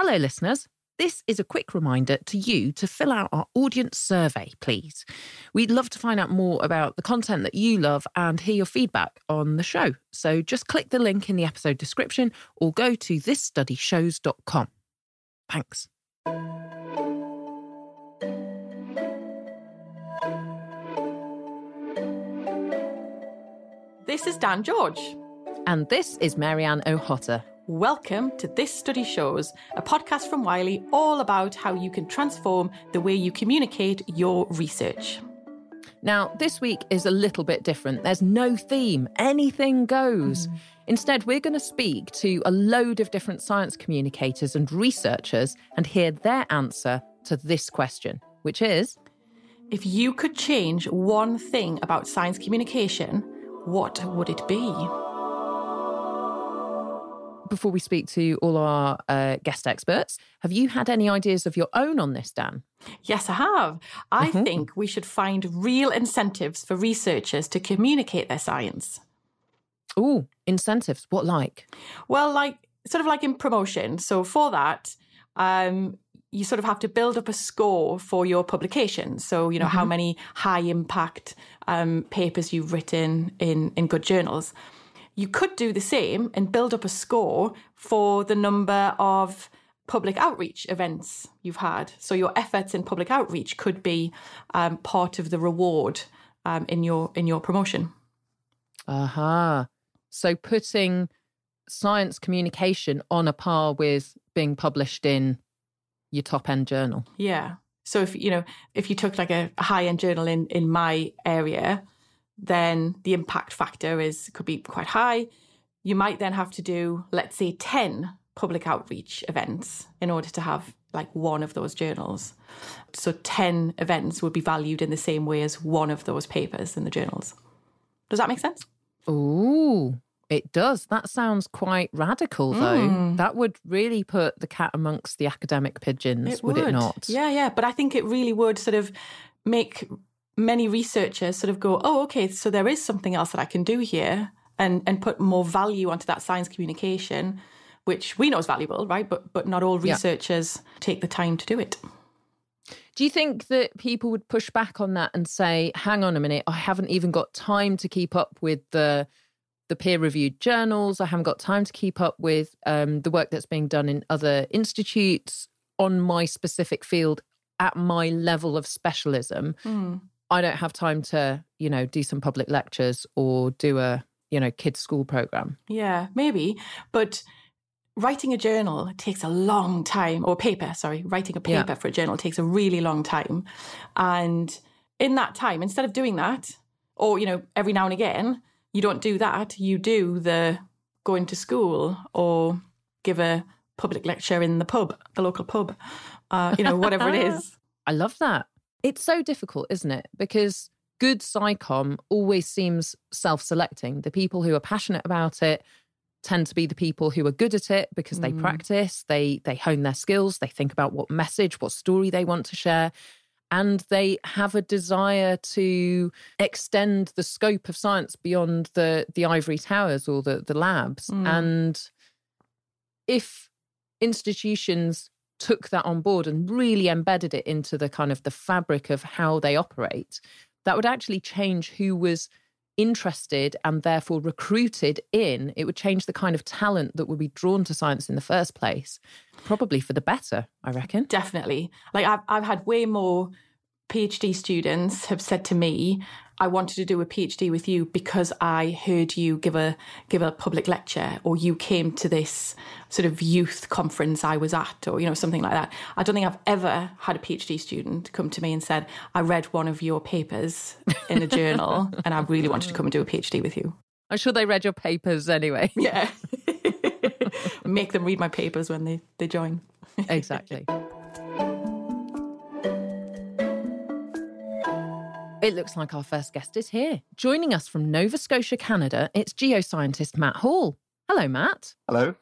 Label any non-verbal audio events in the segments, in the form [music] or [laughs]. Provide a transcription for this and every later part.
Hello, listeners. This is a quick reminder to you to fill out our audience survey, please. We'd love to find out more about the content that you love and hear your feedback on the show. So just click the link in the episode description or go to thisstudyshows.com. Thanks. This is Dan George. And this is Marianne O'Hotter. Welcome to This Study Shows, a podcast from Wiley all about how you can transform the way you communicate your research. Now, this week is a little bit different. There's no theme, anything goes. Mm. Instead, we're going to speak to a load of different science communicators and researchers and hear their answer to this question, which is If you could change one thing about science communication, what would it be? Before we speak to all our uh, guest experts, have you had any ideas of your own on this, Dan? Yes, I have. I mm-hmm. think we should find real incentives for researchers to communicate their science. Oh, incentives. What like? Well, like sort of like in promotion. So for that, um, you sort of have to build up a score for your publication. So, you know, mm-hmm. how many high impact um, papers you've written in, in good journals. You could do the same and build up a score for the number of public outreach events you've had. So, your efforts in public outreach could be um, part of the reward um, in your in your promotion. Aha. Uh-huh. So, putting science communication on a par with being published in your top end journal. Yeah. So if you know if you took like a high end journal in in my area, then the impact factor is could be quite high. You might then have to do let's say 10 public outreach events in order to have like one of those journals. So 10 events would be valued in the same way as one of those papers in the journals. Does that make sense? Ooh, it does. That sounds quite radical, though. Mm. That would really put the cat amongst the academic pigeons, it would. would it not? Yeah, yeah. But I think it really would sort of make many researchers sort of go, oh, okay, so there is something else that I can do here and, and put more value onto that science communication, which we know is valuable, right? But, but not all researchers yeah. take the time to do it. Do you think that people would push back on that and say, hang on a minute, I haven't even got time to keep up with the the peer reviewed journals. I haven't got time to keep up with um, the work that's being done in other institutes on my specific field at my level of specialism. Mm. I don't have time to, you know, do some public lectures or do a, you know, kids' school program. Yeah, maybe. But writing a journal takes a long time, or paper, sorry, writing a paper yeah. for a journal takes a really long time. And in that time, instead of doing that, or, you know, every now and again, you don't do that. You do the going to school or give a public lecture in the pub, the local pub, uh, you know, whatever it is. [laughs] I love that. It's so difficult, isn't it? Because good SciComm always seems self selecting. The people who are passionate about it tend to be the people who are good at it because they mm. practice, they they hone their skills, they think about what message, what story they want to share and they have a desire to extend the scope of science beyond the the ivory towers or the the labs mm. and if institutions took that on board and really embedded it into the kind of the fabric of how they operate that would actually change who was interested and therefore recruited in. It would change the kind of talent that would be drawn to science in the first place probably for the better i reckon. Definitely. Like i've, I've had way more phd students have said to me i wanted to do a phd with you because i heard you give a give a public lecture or you came to this sort of youth conference i was at or you know something like that. I don't think i've ever had a phd student come to me and said i read one of your papers in a journal [laughs] and i really wanted to come and do a phd with you. I'm sure they read your papers anyway. Yeah. [laughs] Make them read my papers when they they join. Exactly [laughs] It looks like our first guest is here. Joining us from Nova Scotia, Canada, it's geoscientist Matt Hall. Hello, Matt. Hello.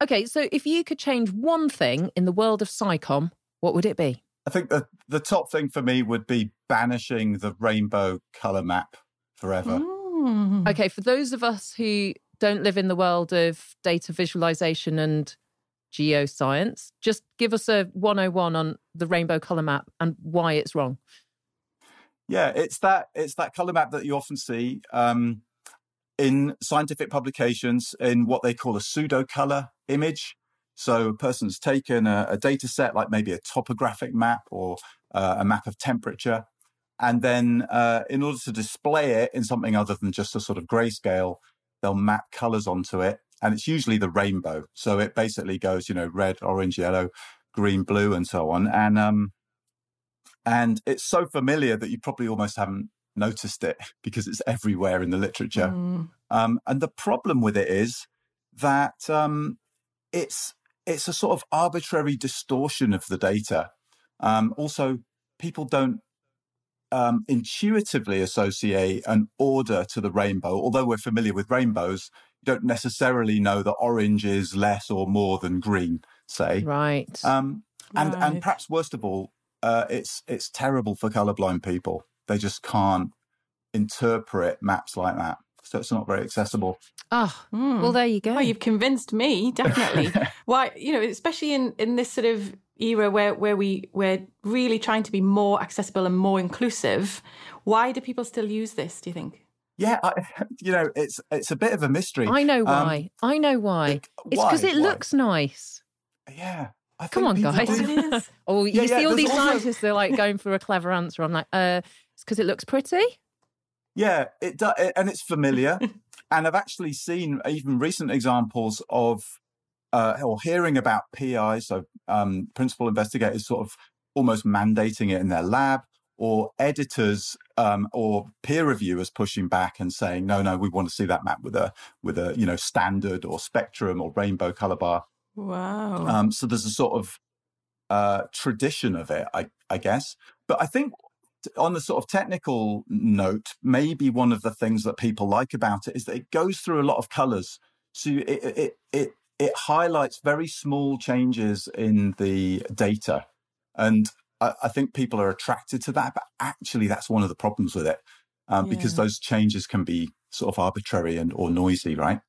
Okay, so if you could change one thing in the world of SciComm, what would it be? I think the, the top thing for me would be banishing the rainbow colour map forever. Mm. Okay, for those of us who don't live in the world of data visualization and geoscience. Just give us a 101 on the rainbow color map and why it's wrong. Yeah, it's that it's that color map that you often see um, in scientific publications in what they call a pseudo color image. So a person's taken a, a, data set, like maybe a topographic map or uh, a map of temperature, and then uh, in order to display it in something other than just a sort of grayscale, they'll map colors onto it, and it's usually the rainbow. So it basically goes, you know, red, orange, yellow, green, blue, and so on. And um, and it's so familiar that you probably almost haven't noticed it [laughs] because it's everywhere in the literature. Mm. Um, and the problem with it is that um, it's it's a sort of arbitrary distortion of the data. Um, also, people don't um, intuitively associate an order to the rainbow. Although we're familiar with rainbows, you don't necessarily know that orange is less or more than green. Say right. Um, and right. and perhaps worst of all, uh, it's it's terrible for colorblind people. They just can't interpret maps like that, so it's not very accessible. Oh, mm. well, there you go. Well, you've convinced me definitely. [laughs] Why, you know, especially in in this sort of era where where we we're really trying to be more accessible and more inclusive. Why do people still use this? Do you think? Yeah, I, [laughs] you know, it's it's a bit of a mystery. I know um, why. Um, I know why. It, it's because it why? looks nice. Yeah, I Come on, guys. [laughs] oh, you yeah, see yeah, all these also... scientists, they're like going for a clever answer. I'm like, uh, it's because it looks pretty. Yeah, it does, and it's familiar. [laughs] and I've actually seen even recent examples of, uh, or hearing about PI, so um, principal investigators, sort of almost mandating it in their lab, or editors um, or peer reviewers pushing back and saying, no, no, we want to see that map with a with a you know standard or spectrum or rainbow color bar. Wow. Um, so there's a sort of uh, tradition of it, I, I guess. But I think on the sort of technical note, maybe one of the things that people like about it is that it goes through a lot of colors. So it, it, it, it highlights very small changes in the data. And I, I, think people are attracted to that. But actually, that's one of the problems with it um, yeah. because those changes can be sort of arbitrary and or noisy, right?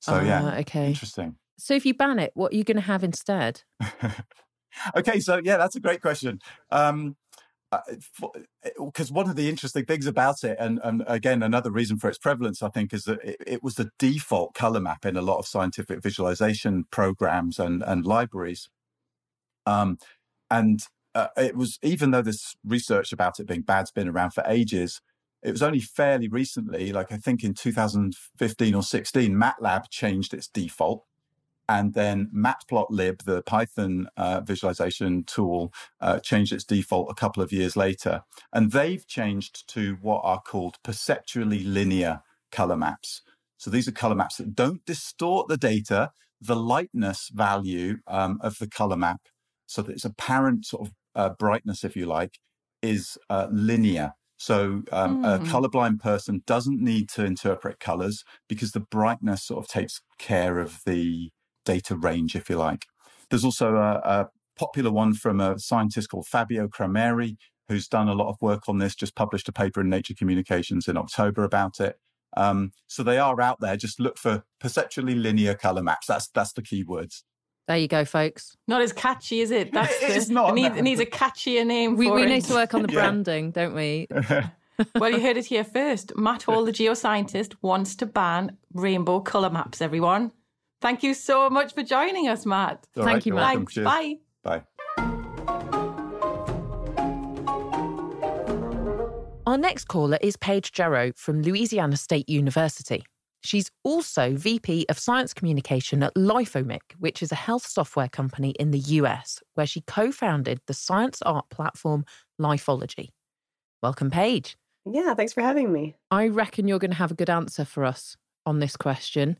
So, uh, yeah. Okay. Interesting. So if you ban it, what are you going to have instead? [laughs] okay, so yeah, that's a great question. Um, because uh, one of the interesting things about it, and, and, again, another reason for its prevalence, I think, is that it, it, was the default color map in a lot of scientific visualization programs and, and libraries. Um, and uh, it was, even though this research about it being bad's been around for ages, it was only fairly recently, like I think in 2015 or 16, MATLAB changed its default and then matplotlib, the Python uh, visualization tool, uh, changed its default a couple of years later. And they've changed to what are called perceptually linear color maps. So these are color maps that don't distort the data, the lightness value um, of the color map, so that its apparent sort of uh, brightness, if you like, is uh, linear. So um, mm. a hmm. colorblind person doesn't need to interpret colors because the brightness sort of takes care of the data range, if you like. There's also a, a popular one from a scientist called Fabio Crameri, who's done a lot of work on this, just published a paper in Nature Communications in October about it. Um, so they are out there. Just look for perceptually linear color maps. That's that's the keywords. There you go, folks. Not as catchy, is it? That's [laughs] the, it's not. It needs, it needs, a catchier name. We, we it. need to work on the [laughs] branding, yeah. don't we? [laughs] well, you heard it here first. Matt Hall, the geoscientist, wants to ban rainbow color maps. Everyone. Thank you so much for joining us, Matt. All Thank right, you, Matt. Thanks. Bye. Bye. Our next caller is Paige Jarreau from Louisiana State University. She's also VP of Science Communication at LifeOmic, which is a health software company in the US, where she co founded the science art platform Lifeology. Welcome, Paige. Yeah, thanks for having me. I reckon you're going to have a good answer for us on this question.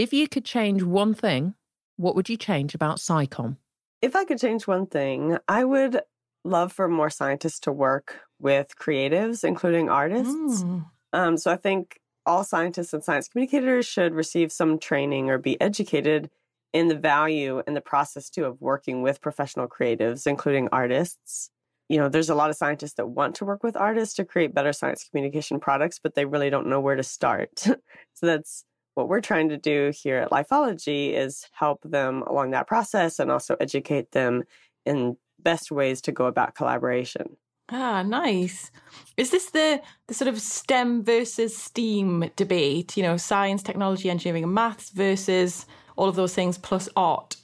If you could change one thing, what would you change about SciComm? If I could change one thing, I would love for more scientists to work with creatives, including artists. Mm. Um, so I think all scientists and science communicators should receive some training or be educated in the value and the process too of working with professional creatives, including artists. You know, there's a lot of scientists that want to work with artists to create better science communication products, but they really don't know where to start. [laughs] so that's what we're trying to do here at Lifeology is help them along that process and also educate them in best ways to go about collaboration. Ah, nice. Is this the the sort of STEM versus STEAM debate? You know, science, technology, engineering, and maths versus all of those things plus art.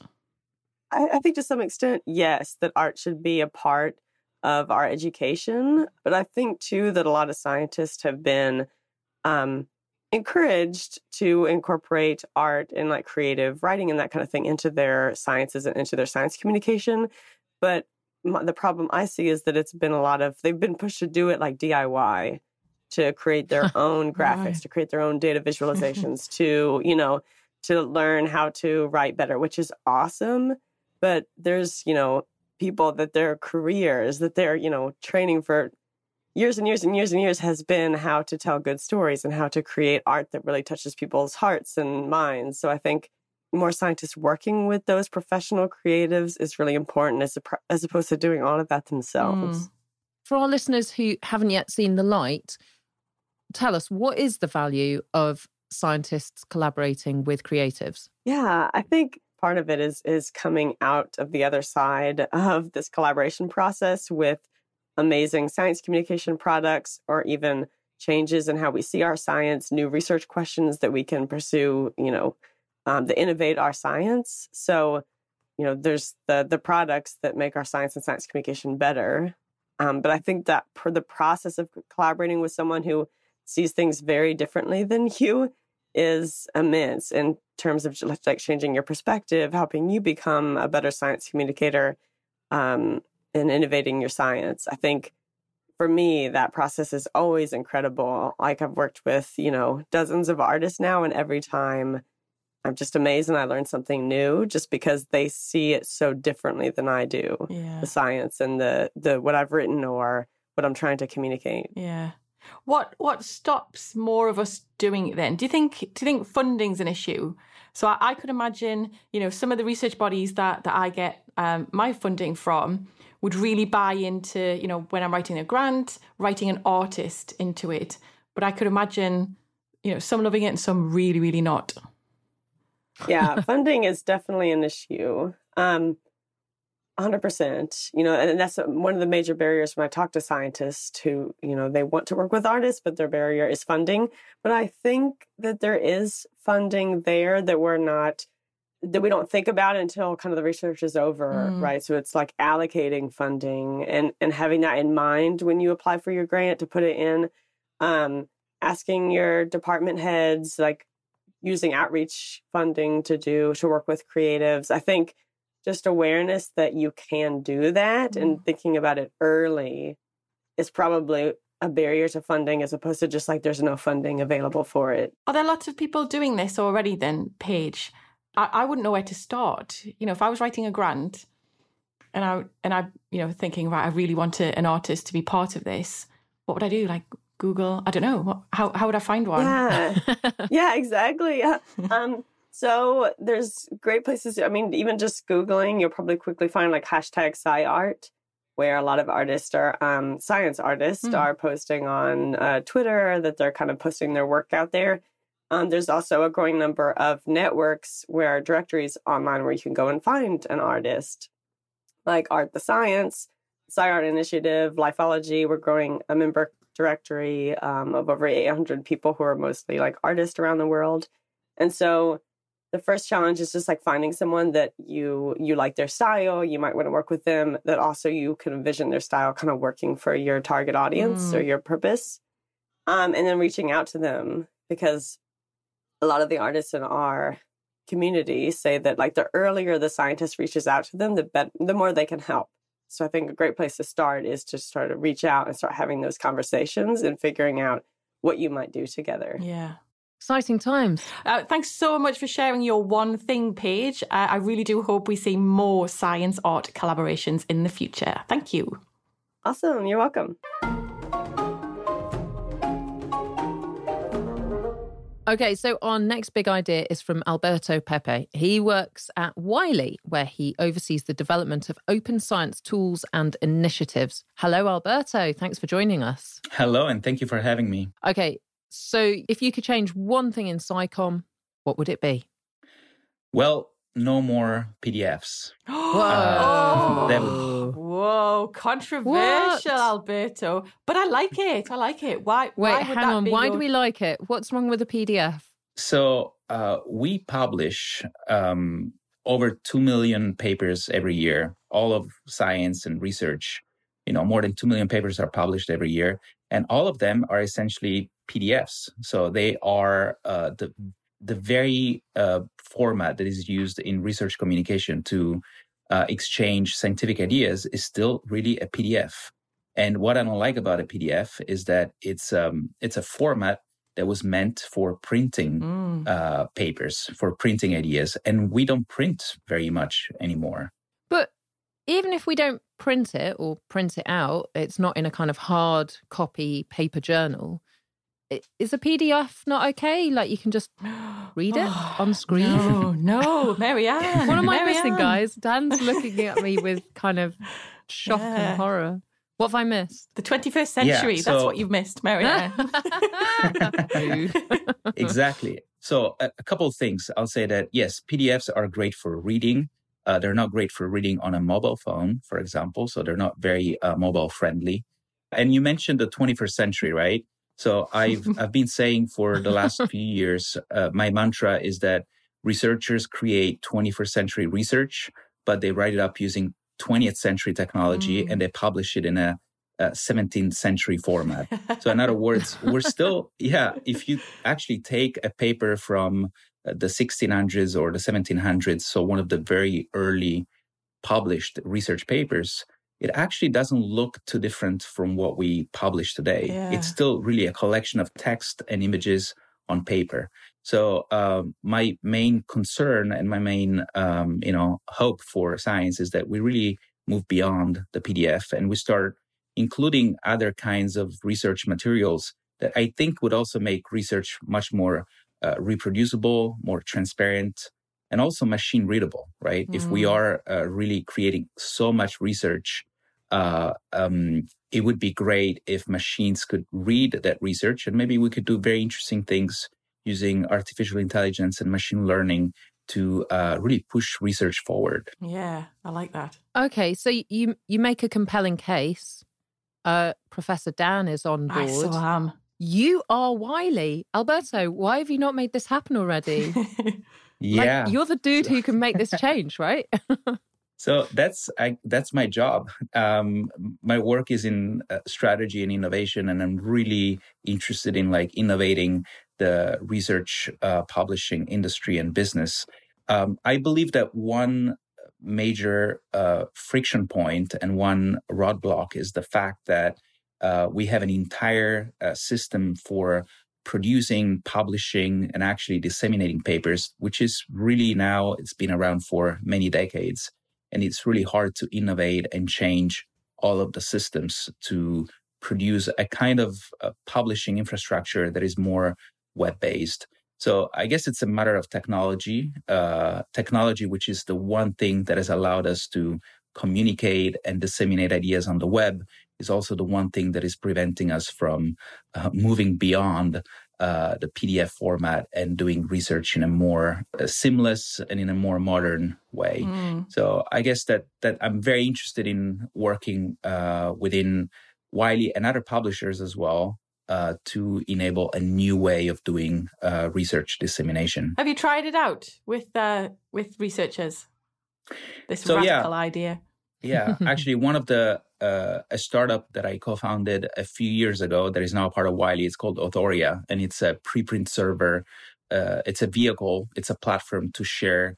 I, I think to some extent, yes, that art should be a part of our education. But I think too that a lot of scientists have been um, encouraged to incorporate art and like creative writing and that kind of thing into their sciences and into their science communication. But the problem I see is that it's been a lot of they've been pushed to do it like DIY to create their [laughs] own graphics, to create their own data [laughs] visualizations, to, you know, to learn how to write better, which is awesome. But there's, you know, people that their careers, that they're, you know, training for years and years and years and years has been how to tell good stories and how to create art that really touches people's hearts and minds. So I think more scientists working with those professional creatives is really important as, a, as opposed to doing all of that themselves. Mm. For our listeners who haven't yet seen the light, tell us what is the value of scientists collaborating with creatives? Yeah, I think part of it is is coming out of the other side of this collaboration process with amazing science communication products or even changes in how we see our science, new research questions that we can pursue, you know, um, that innovate our science. So, you know, there's the the products that make our science and science communication better. Um, but I think that for the process of collaborating with someone who sees things very differently than [laughs] you is immense in terms of like changing your perspective, helping you become a better science communicator, um, and innovating your science. I think for me, that process is always incredible. Like I've worked with, you know, dozens of artists now, and every time I'm just amazed and I learn something new just because they see it so differently than I do. Yeah. The science and the the what I've written or what I'm trying to communicate. Yeah. What what stops more of us doing it then? Do you think do you think funding's an issue? So I, I could imagine, you know, some of the research bodies that that I get um, my funding from would really buy into, you know, when I'm writing a grant, writing an artist into it. But I could imagine, you know, some loving it and some really, really not yeah, [laughs] funding is definitely an issue. Um, 100%. You know, and that's one of the major barriers when I talk to scientists who, you know, they want to work with artists, but their barrier is funding. But I think that there is funding there that we're not that we don't think about until kind of the research is over, mm. right? So it's like allocating funding and and having that in mind when you apply for your grant to put it in um asking your department heads like using outreach funding to do to work with creatives. I think just awareness that you can do that mm. and thinking about it early is probably a barrier to funding as opposed to just like there's no funding available for it. Are there lots of people doing this already then, Paige? I, I wouldn't know where to start. You know, if I was writing a grant and I and I, you know, thinking, right, I really want an artist to be part of this, what would I do? Like Google? I don't know. How how would I find one? Yeah, [laughs] yeah, exactly. Yeah. Um, so there's great places. I mean, even just Googling, you'll probably quickly find like hashtag SciArt, where a lot of artists are um, science artists mm. are posting on uh, Twitter that they're kind of posting their work out there. Um, there's also a growing number of networks where directories online where you can go and find an artist, like Art the Science, SciArt Initiative, Lifeology. We're growing a member directory um, of over 800 people who are mostly like artists around the world. And so the first challenge is just like finding someone that you you like their style, you might want to work with them, that also you can envision their style kind of working for your target audience mm. or your purpose. Um, and then reaching out to them because a lot of the artists in our community say that like the earlier the scientist reaches out to them, the better, the more they can help. So I think a great place to start is to start to reach out and start having those conversations and figuring out what you might do together. Yeah. Exciting times. Uh, thanks so much for sharing your one thing Paige. Uh, I really do hope we see more science art collaborations in the future. Thank you. Awesome. You're welcome. Okay, so our next big idea is from Alberto Pepe. He works at Wiley, where he oversees the development of open science tools and initiatives. Hello, Alberto. Thanks for joining us. Hello, and thank you for having me. Okay, so if you could change one thing in SciComm, what would it be? Well, no more PDFs. [gasps] Whoa. Uh, Them- Whoa, controversial, What? Alberto. But I like it. I like it. Why? Wait, why would hang that on. be Why your- do we like it? What's wrong with a PDF? So uh, we publish um, over 2 million papers every year, all of science and research. You know, more than 2 million papers are published every year. And all of them are essentially PDFs. So they are uh, the, the very uh, format that is used in research communication to uh, exchange scientific ideas is still really a PDF. And what I don't like about a PDF is that it's um, it's a format that was meant for printing Mm. uh, papers, for printing ideas, and we don't print very much anymore. But even if we don't print it or print it out, it's not in a kind of hard copy paper journal. I- Is a PDF not okay? Like you can just [gasps] read it on screen? No, no, Marianne. What am I missing, guys? Dan's looking at me with kind of shock Yeah. and horror. What have I missed? The 21st century. That's so- what you've missed, Marianne. [laughs] [laughs] [laughs] Exactly. So a, a couple of things. I'll say that yes, PDFs are great for reading. Uh, they're not great for reading on a mobile phone, for example. So they're not very uh, mobile friendly. And you mentioned the 21st century, right? So I've [laughs] I've been saying for the last few years, uh, my mantra is that researchers create 21st century research, but they write it up using 20th century technology Mm. and they publish it in a, a 17th century format. So in other [laughs] words, we're still, yeah, if you actually take a paper from uh, the 1600s or the 1700s, so one of the very early published research papers, it actually doesn't look too different from what we publish today. Yeah. It's still really a collection of text and images on paper. So um, my main concern and my main, um, you know, hope for science is that we really move beyond the PDF and we start including other kinds of research materials that I think would also make research much more uh, reproducible, more transparent, and also machine readable, right? If we Mm. are uh, really creating so much research, uh, um, it would be great if machines could read that research and maybe we could do very interesting things using artificial intelligence and machine learning to uh, really push research forward. yeah, I like that. Okay, so you you make a compelling case. Uh, Professor Dan is on I board. so am. You are Wiley. Alberto, why have you not made this happen already? [laughs] Yeah. Like, you're the dude who can make this [laughs] change, right? [laughs] So that's I, that's my job. Um, my work is in uh, strategy and innovation, and I'm really interested in like innovating the research uh, publishing industry and business. Um, I believe that one major uh, friction point and one roadblock is the fact that uh, we have an entire uh, system for producing, publishing, and actually disseminating papers, which is really now it's been around for many decades and it's really hard to innovate and change all of the systems to produce a kind of uh, publishing infrastructure that is more web based. So I guess it's a matter of technology, uh, technology, which is the one thing that has allowed us to communicate and disseminate ideas on the web, is also the one thing that is preventing us from uh, moving beyond uh, the PDF format and doing research in a more uh, seamless and in a more modern way. Mm. So I guess that that I'm very interested in working uh, within Wiley and other publishers as well uh, to enable a new way of doing uh, research dissemination. Have you tried it out with uh, with researchers? This So, yeah. radical idea. Yeah, [laughs] actually, one of the uh, a startup that I co-founded a few years ago that is now part of Wiley. It's called Authorea, and it's a preprint server. Uh, it's a vehicle. It's a platform to share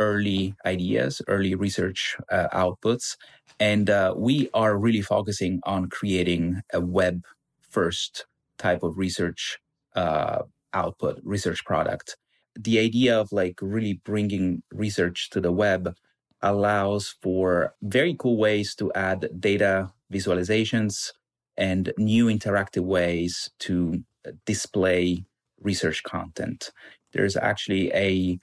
early ideas, early research uh, outputs, and uh, we are really focusing on creating a web first type of research uh, output, research product. The idea of like really bringing research to the web allows for very cool ways to add data visualizations and new interactive ways to display research content. There's actually a,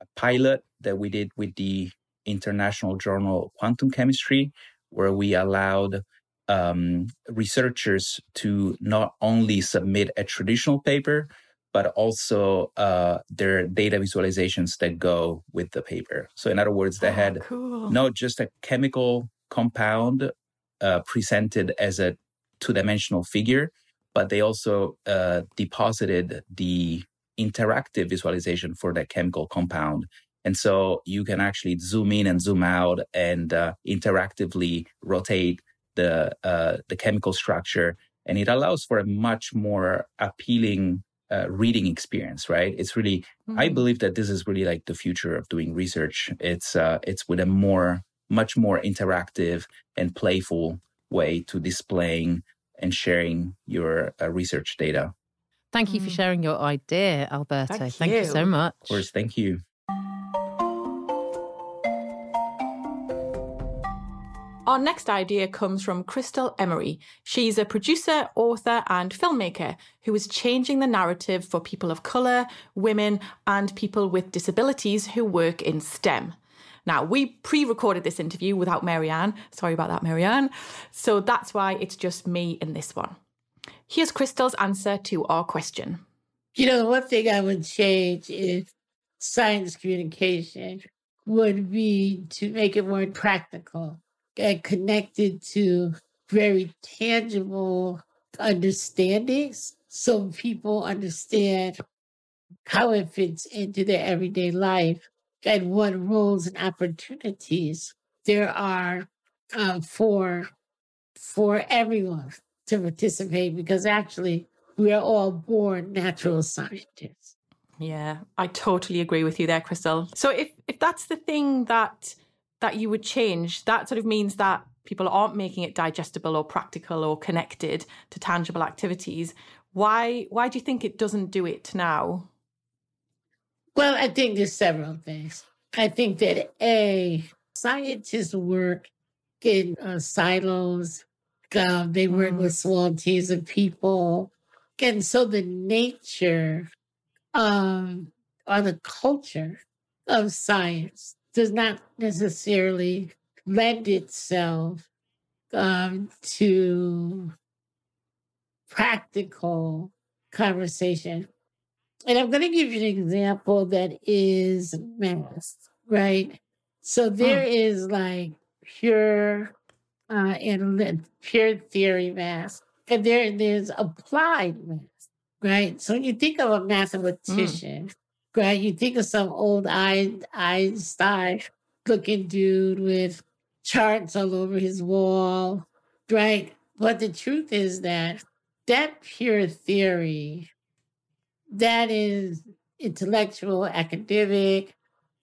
a pilot that we did with the International Journal Quantum Chemistry, where we allowed um, researchers to not only submit a traditional paper, but also uh, their data visualizations that go with the paper. So, in other words, they oh, had cool. not just a chemical compound uh, presented as a two dimensional figure, but they also uh, deposited the interactive visualization for that chemical compound. And so you can actually zoom in and zoom out and uh, interactively rotate the uh, the chemical structure, and it allows for a much more appealing uh, reading experience. Right? It's really, mm-hmm. I believe that this is really like the future of doing research. It's uh, it's with a more, much more interactive and playful way to displaying and sharing your uh, research data. Thank you for mm. sharing your idea, Alberto. Thank, thank you. you so much. Of course, thank you. Our next idea comes from Crystal Emery. She's a producer, author, and filmmaker who is changing the narrative for people of colour, women, and people with disabilities who work in STEM. Now, we pre recorded this interview without Marianne. Sorry about that, Marianne. So that's why it's just me in this one. Here's Crystal's answer to our question. You know, one thing I would change is science communication would be to make it more practical and connected to very tangible understandings so people understand how it fits into their everyday life and what roles and opportunities there are uh, for for everyone to participate because actually we are all born natural scientists. Yeah, I totally agree with you there, Crystal. So if if that's the thing that that you would change, that sort of means that people aren't making it digestible or practical or connected to tangible activities. Why why do you think it doesn't do it now? Well, I think there's several things. I think that a scientists work in uh, silos um, they work mm. with small teams of people. And so the nature um, or the culture of science does not necessarily lend itself um, to practical conversation. And I'm going to give you an example that is math, right? So there mm. is like pure uh, in pure theory math, and there there's applied math, right? So when you think of a mathematician, mm. Right, you think of some old Einstein looking dude with charts all over his wall, right? But the truth is that that pure theory, that is intellectual, academic,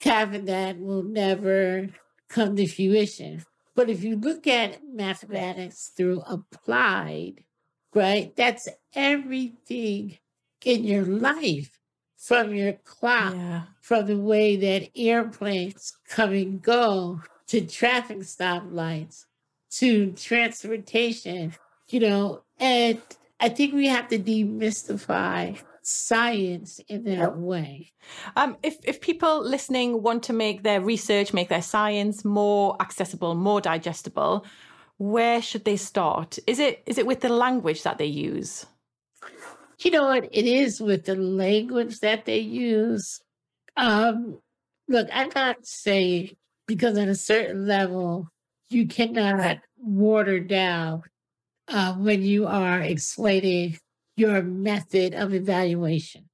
having that will never come to fruition. But if you look at mathematics through applied, right, that's everything in your life from your clock, yeah. from the way that airplanes come and go to traffic stoplights to transportation, you know, and I think we have to demystify science in that way. Um, if if people listening want to make their research, make their science more accessible, more digestible, where should they start? Is it is it with the language that they use? You know what? It is with the language that they use. Um, look, I'm not saying because at a certain level you cannot water down uh, when you are explaining your method of evaluation,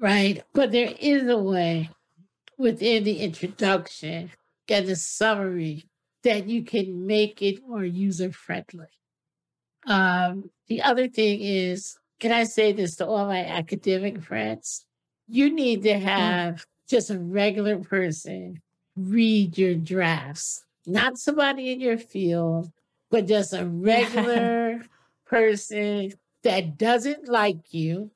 right? But there is a way within the introduction and the summary that you can make it more user friendly. Um, the other thing is, can I say this to all my academic friends? You need to hmm. have just a regular person read your drafts, not somebody in your field, but just a regular [laughs] person that doesn't like you,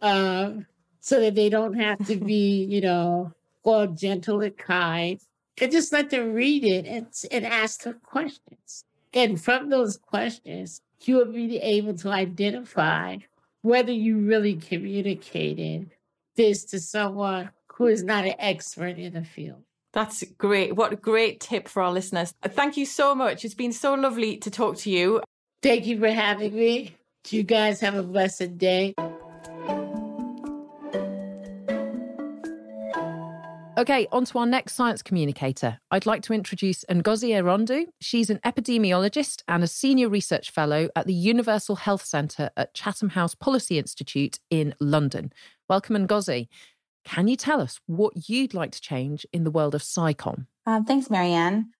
um, so that they don't have to be, [laughs] you know, all gentle and kind, and just let them read it and, and ask them questions. And from those questions, you will be able to identify whether you really communicated this to someone who is not an expert in the field. That's great. What a great tip for our listeners. Thank you so much. It's been so lovely to talk to you. Thank you for having me. You guys have a blessed day. Okay, on to our next science communicator. I'd like to introduce Ngozi Erondu. She's an epidemiologist and a senior research fellow at the Universal Health Centre at Chatham House Policy Institute in London. Welcome, Ngozi. Can you tell us what you'd like to change in the world of SciComm? Um, thanks, Marianne.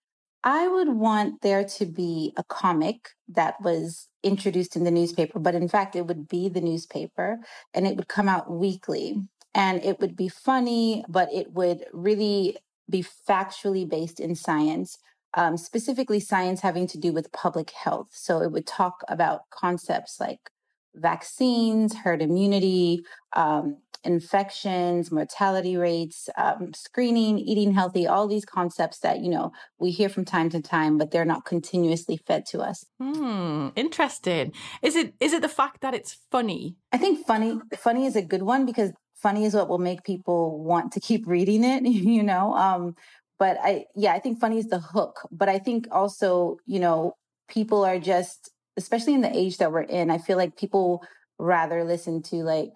I would want there to be a comic that was introduced in the newspaper, but in fact, it would be the newspaper and it would come out weekly and it would be funny, but it would really be factually based in science, um, specifically science having to do with public health. So it would talk about concepts like vaccines, herd immunity, um, infections, mortality rates, um, screening, eating healthy, all these concepts that, you know, we hear from time to time, but they're not continuously fed to us. Hmm, interesting. Is it is it the fact that it's funny? I think funny funny is a good one because funny is what will make people want to keep reading it, [laughs] you know. Um, but I yeah, I think funny is the hook. But I think also, you know, people are just especially in the age that we're in, I feel like people rather listen to like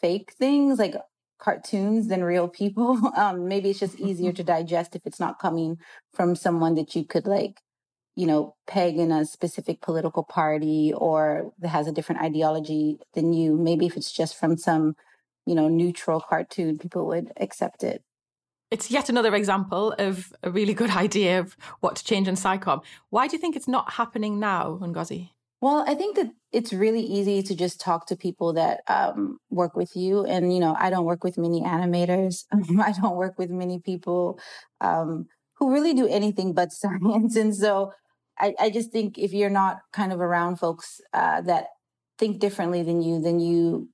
fake things like cartoons than real people. [laughs] Um, maybe it's just easier to [laughs] digest if it's not coming from someone that you could like, you know, peg in a specific political party or that has a different ideology than you. Maybe if it's just from some, you know, neutral cartoon, people would accept it. It's yet another example of a really good [laughs] idea of what to change in SciComm. Why do you think it's not happening now, Ngozi? Well, I think that it's really easy to just talk to people that um, work with you. And, you know, I don't work with many animators. [laughs] I don't work with many people um, who really do anything but [laughs] science. And so I, I, just think if you're not kind of around folks uh, that think differently than you, then you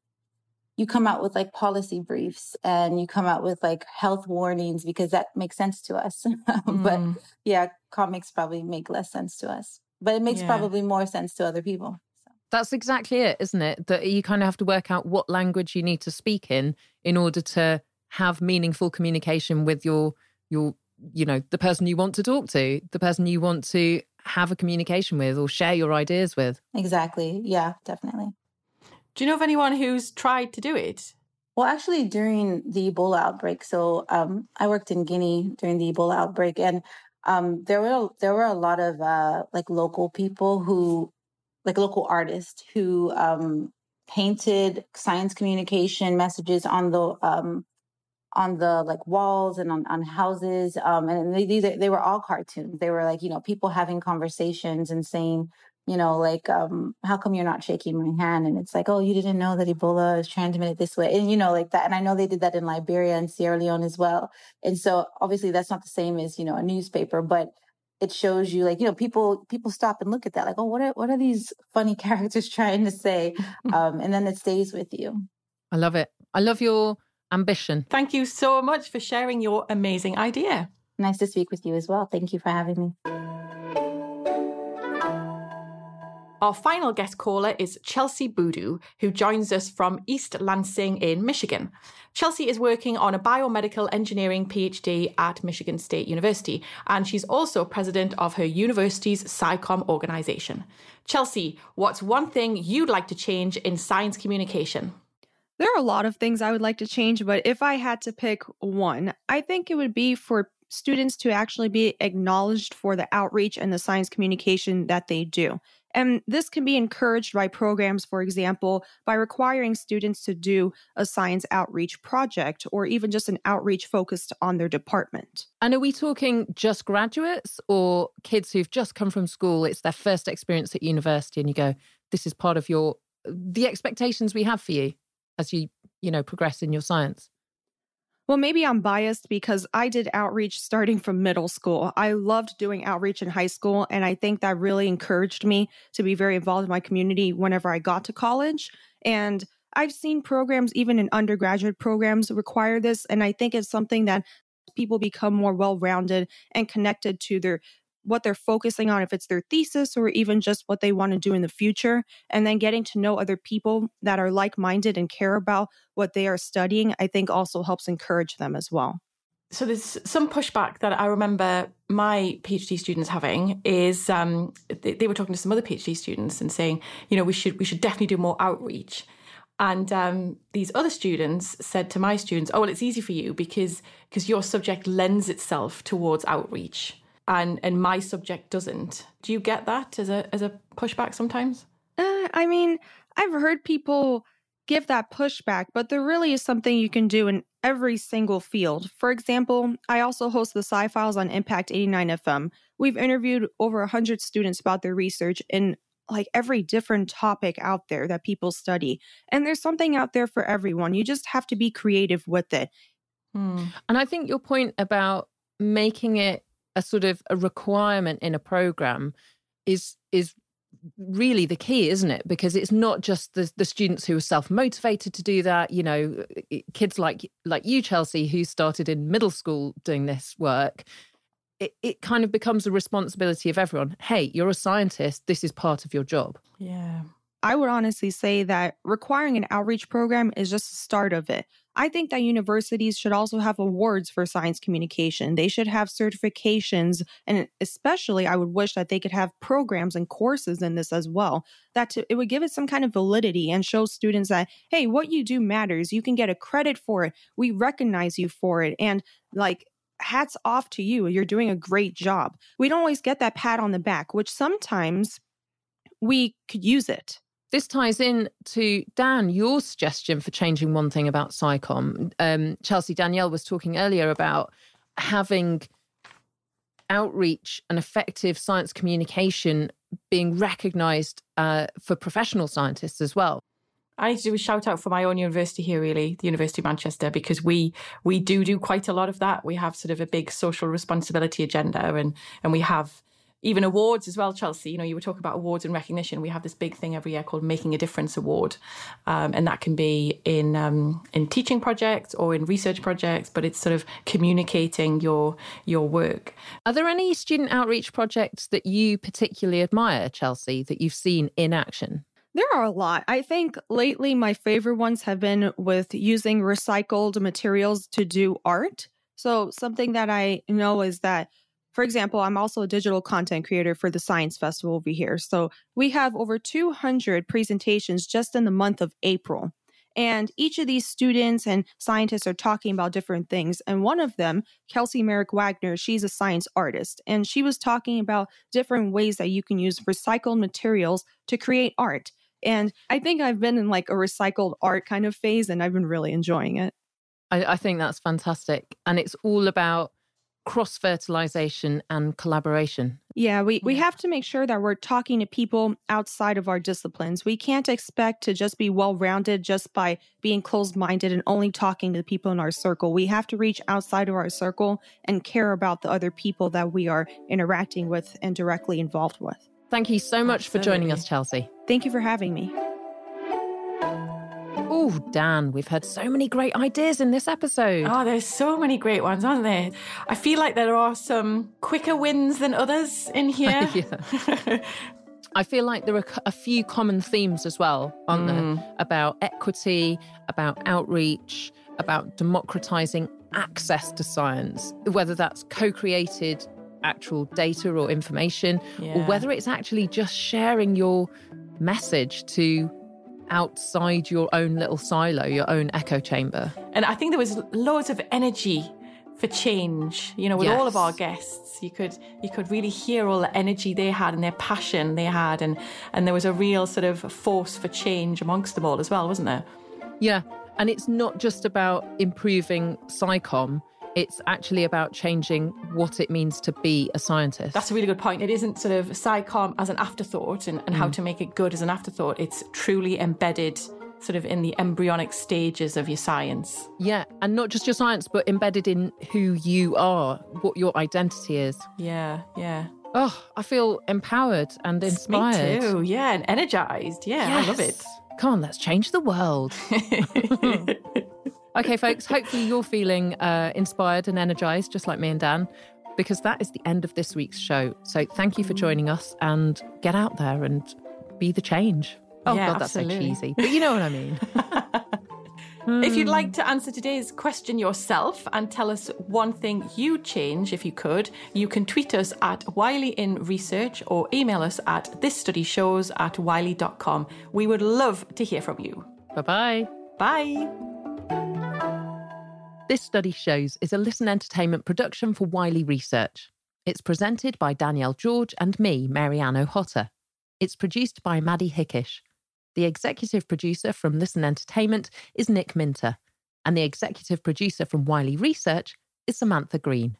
you come out with like policy briefs and you come out with like health warnings because that makes sense to us. [laughs] mm. But yeah, comics probably make less sense to us but it makes yeah. probably more sense to other people. So. That's exactly it, isn't it? That you kind of have to work out what language you need to speak in in order to have meaningful communication with your your you know the person you want to talk to, the person you want to have a communication with or share your ideas with. Exactly. Yeah, definitely. Do you know of anyone who's tried to do it? Well, actually, during the Ebola outbreak, so um, I worked in Guinea during the Ebola outbreak, and um, there were there were a lot of uh, like local people who, like local artists who um, painted science communication messages on the um, on the like walls and on, on houses. Um, and they, these they were all cartoons. They were like you know people having conversations and saying you know, like, um, how come you're not shaking my hand? And it's like, oh, you didn't know that Ebola is transmitted this way. And, you know, like that. And I know they did that in Liberia and Sierra Leone as well. And so obviously that's not the same as, you know, a newspaper, but it shows you like, you know, people, people stop and look at that. Like, oh, what are, what are these funny [laughs] characters trying to say? [laughs] um, and then it stays with you. I love it. I love your ambition. Thank you so much for sharing your amazing idea. Nice to speak with you as well. Thank you for having me. Our final guest caller is Chelsea Boodoo, who joins us from East Lansing in Michigan. Chelsea is working on a biomedical engineering PhD at Michigan State University, and she's also president of her university's SciComm organization. Chelsea, what's one thing you'd like to change in science communication? There are a lot of things I would like to change, but if I had to pick one, I think it would be for students to actually be acknowledged for the outreach and the science communication that they do. And this can be encouraged by programs, for example, by requiring students to do a science outreach project or even just an outreach focused on their department. And are we talking just graduates or kids who've just come from school? It's their first experience at university, and you go, this is part of your the expectations we have for you as you, you know, progress in your science. Well, maybe I'm biased because I did outreach starting from middle school. I loved doing outreach in high school, and I think that really encouraged me to be very involved in my community whenever I got to college. And I've seen programs, even in undergraduate programs, require this. And I think it's something that people become more well rounded and connected to their what they're focusing on, if it's their thesis or even just what they want to do in the future. And then getting to know other people that are like minded and care about what they are studying, I think also helps encourage them as well. So there's some pushback that I remember my PhD students having is um, they, they were talking to some other PhD students and saying, you know, we should we should definitely do more outreach. And um, these other students said to my students, "Oh, well, it's easy for you because because your subject lends itself towards outreach, and and my subject doesn't." Do you get that as a as a pushback sometimes? Uh, I mean, I've heard people give that pushback, but there really is something you can do in every single field. For example, I also host the Sci Files on Impact 89 FM. We've interviewed over 100 students about their research in like every different topic out there that people study. And there's something out there for everyone. You just have to be creative with it. Hmm. And I think your point about making it a sort of a requirement in a program is is really the key isn't it because it's not just the, the students who are self-motivated to do that you know kids like like you chelsea who started in middle school doing this work it, it kind of becomes a responsibility of everyone. Hey, you're a scientist. This is part of your job. Yeah. I would honestly say that requiring an outreach program is just the start of it. I think that universities should also have awards for science communication. They should have certifications. And especially, I would wish that they could have programs and courses in this as well. That to, it would give it some kind of validity and show students that, hey, what you do matters. You can get a credit for it. We recognize you for it. And like, hats off to you. You're doing a great job. We don't always get that pat on the back, which sometimes we could use it. This ties in to Dan, your suggestion for changing one thing about SciComm. Um, Chelsea Danielle was talking earlier about having outreach and effective science communication being recognized uh, for professional scientists as well. I need to do a shout out for my own university here, really, the University of Manchester, because we we do do quite a lot of that. We have sort of a big social responsibility agenda, and and we have even awards as well. Chelsea, you know, you were talking about awards and recognition. We have this big thing every year called Making a Difference Award, um, and that can be in um, in teaching projects or in research projects, but it's sort of communicating your your work. Are there any student outreach projects that you particularly admire, Chelsea, that you've seen in action? There are a lot. I think lately my favorite ones have been with using recycled materials to do art. So, something that I know is that, for example, I'm also a digital content creator for the Science Festival over here. So, we have over 200 presentations just in the month of April. And each of these students and scientists are talking about different things. And one of them, Kelsey Merrick Wagner, she's a science artist. And she was talking about different ways that you can use recycled materials to create art. And I think I've been in like a recycled art kind of phase and I've been really enjoying it. I, I think that's fantastic. And it's all about cross fertilization and collaboration. Yeah, we, we have to make sure that we're talking to people outside of our disciplines. We can't expect to just be well rounded just by being closed minded and only talking to the people in our circle. We have to reach outside of our circle and care about the other people that we are interacting with and directly involved with. Thank you so much Absolutely. for joining us, Chelsea. Thank you for having me. Oh, Dan, we've had so many great ideas in this episode. Oh, there's so many great ones, aren't there? I feel like there are some quicker wins than others in [laughs] here. I feel like there are a few common themes as well, aren't mm. there? About equity, about outreach, about democratizing access to science, whether that's co created actual data or information, yeah. or whether it's actually just sharing your message to outside your own little silo, your own echo chamber. And I think there was loads of energy for change you know with yes. all of our guests. You could you could really hear all the energy they had and their passion they had. And and there was a real sort of force for change amongst them all as well wasn't there? Yeah. And it's not just about improving SciComm it's actually about changing what it means to be a scientist. That's a really good point. It isn't sort of SciComm as an afterthought and, and mm. how to make it good as an afterthought. It's truly embedded sort of in the embryonic stages of your science. Yeah, and not just your science, but embedded in who you are, what your identity is. Yeah, yeah. Oh, I feel empowered and inspired. Me too. Yeah, and energized. Yeah, yes. I love it. Come on, let's change the world. [laughs] [laughs] Okay, folks, hopefully you're feeling uh, inspired and energized, just like me and Dan, because that is the end of this week's show. So thank you for joining us and get out there and be the change. Oh, yeah, God, that's absolutely. so cheesy. But you know what I mean. [laughs] If you'd like to answer today's question yourself and tell us one thing you'd change if you could, you can tweet us at Wiley in Research or email us at thisstudyshows at wiley.com. We would love to hear from you. Bye-bye. Bye. This Study Shows is a Listen Entertainment production for Wiley Research. It's presented by Danielle George and me, Marianne O'Hotter. It's produced by Maddie Hickish. The executive producer from Listen Entertainment is Nick Minter, and the executive producer from Wiley Research is Samantha Green.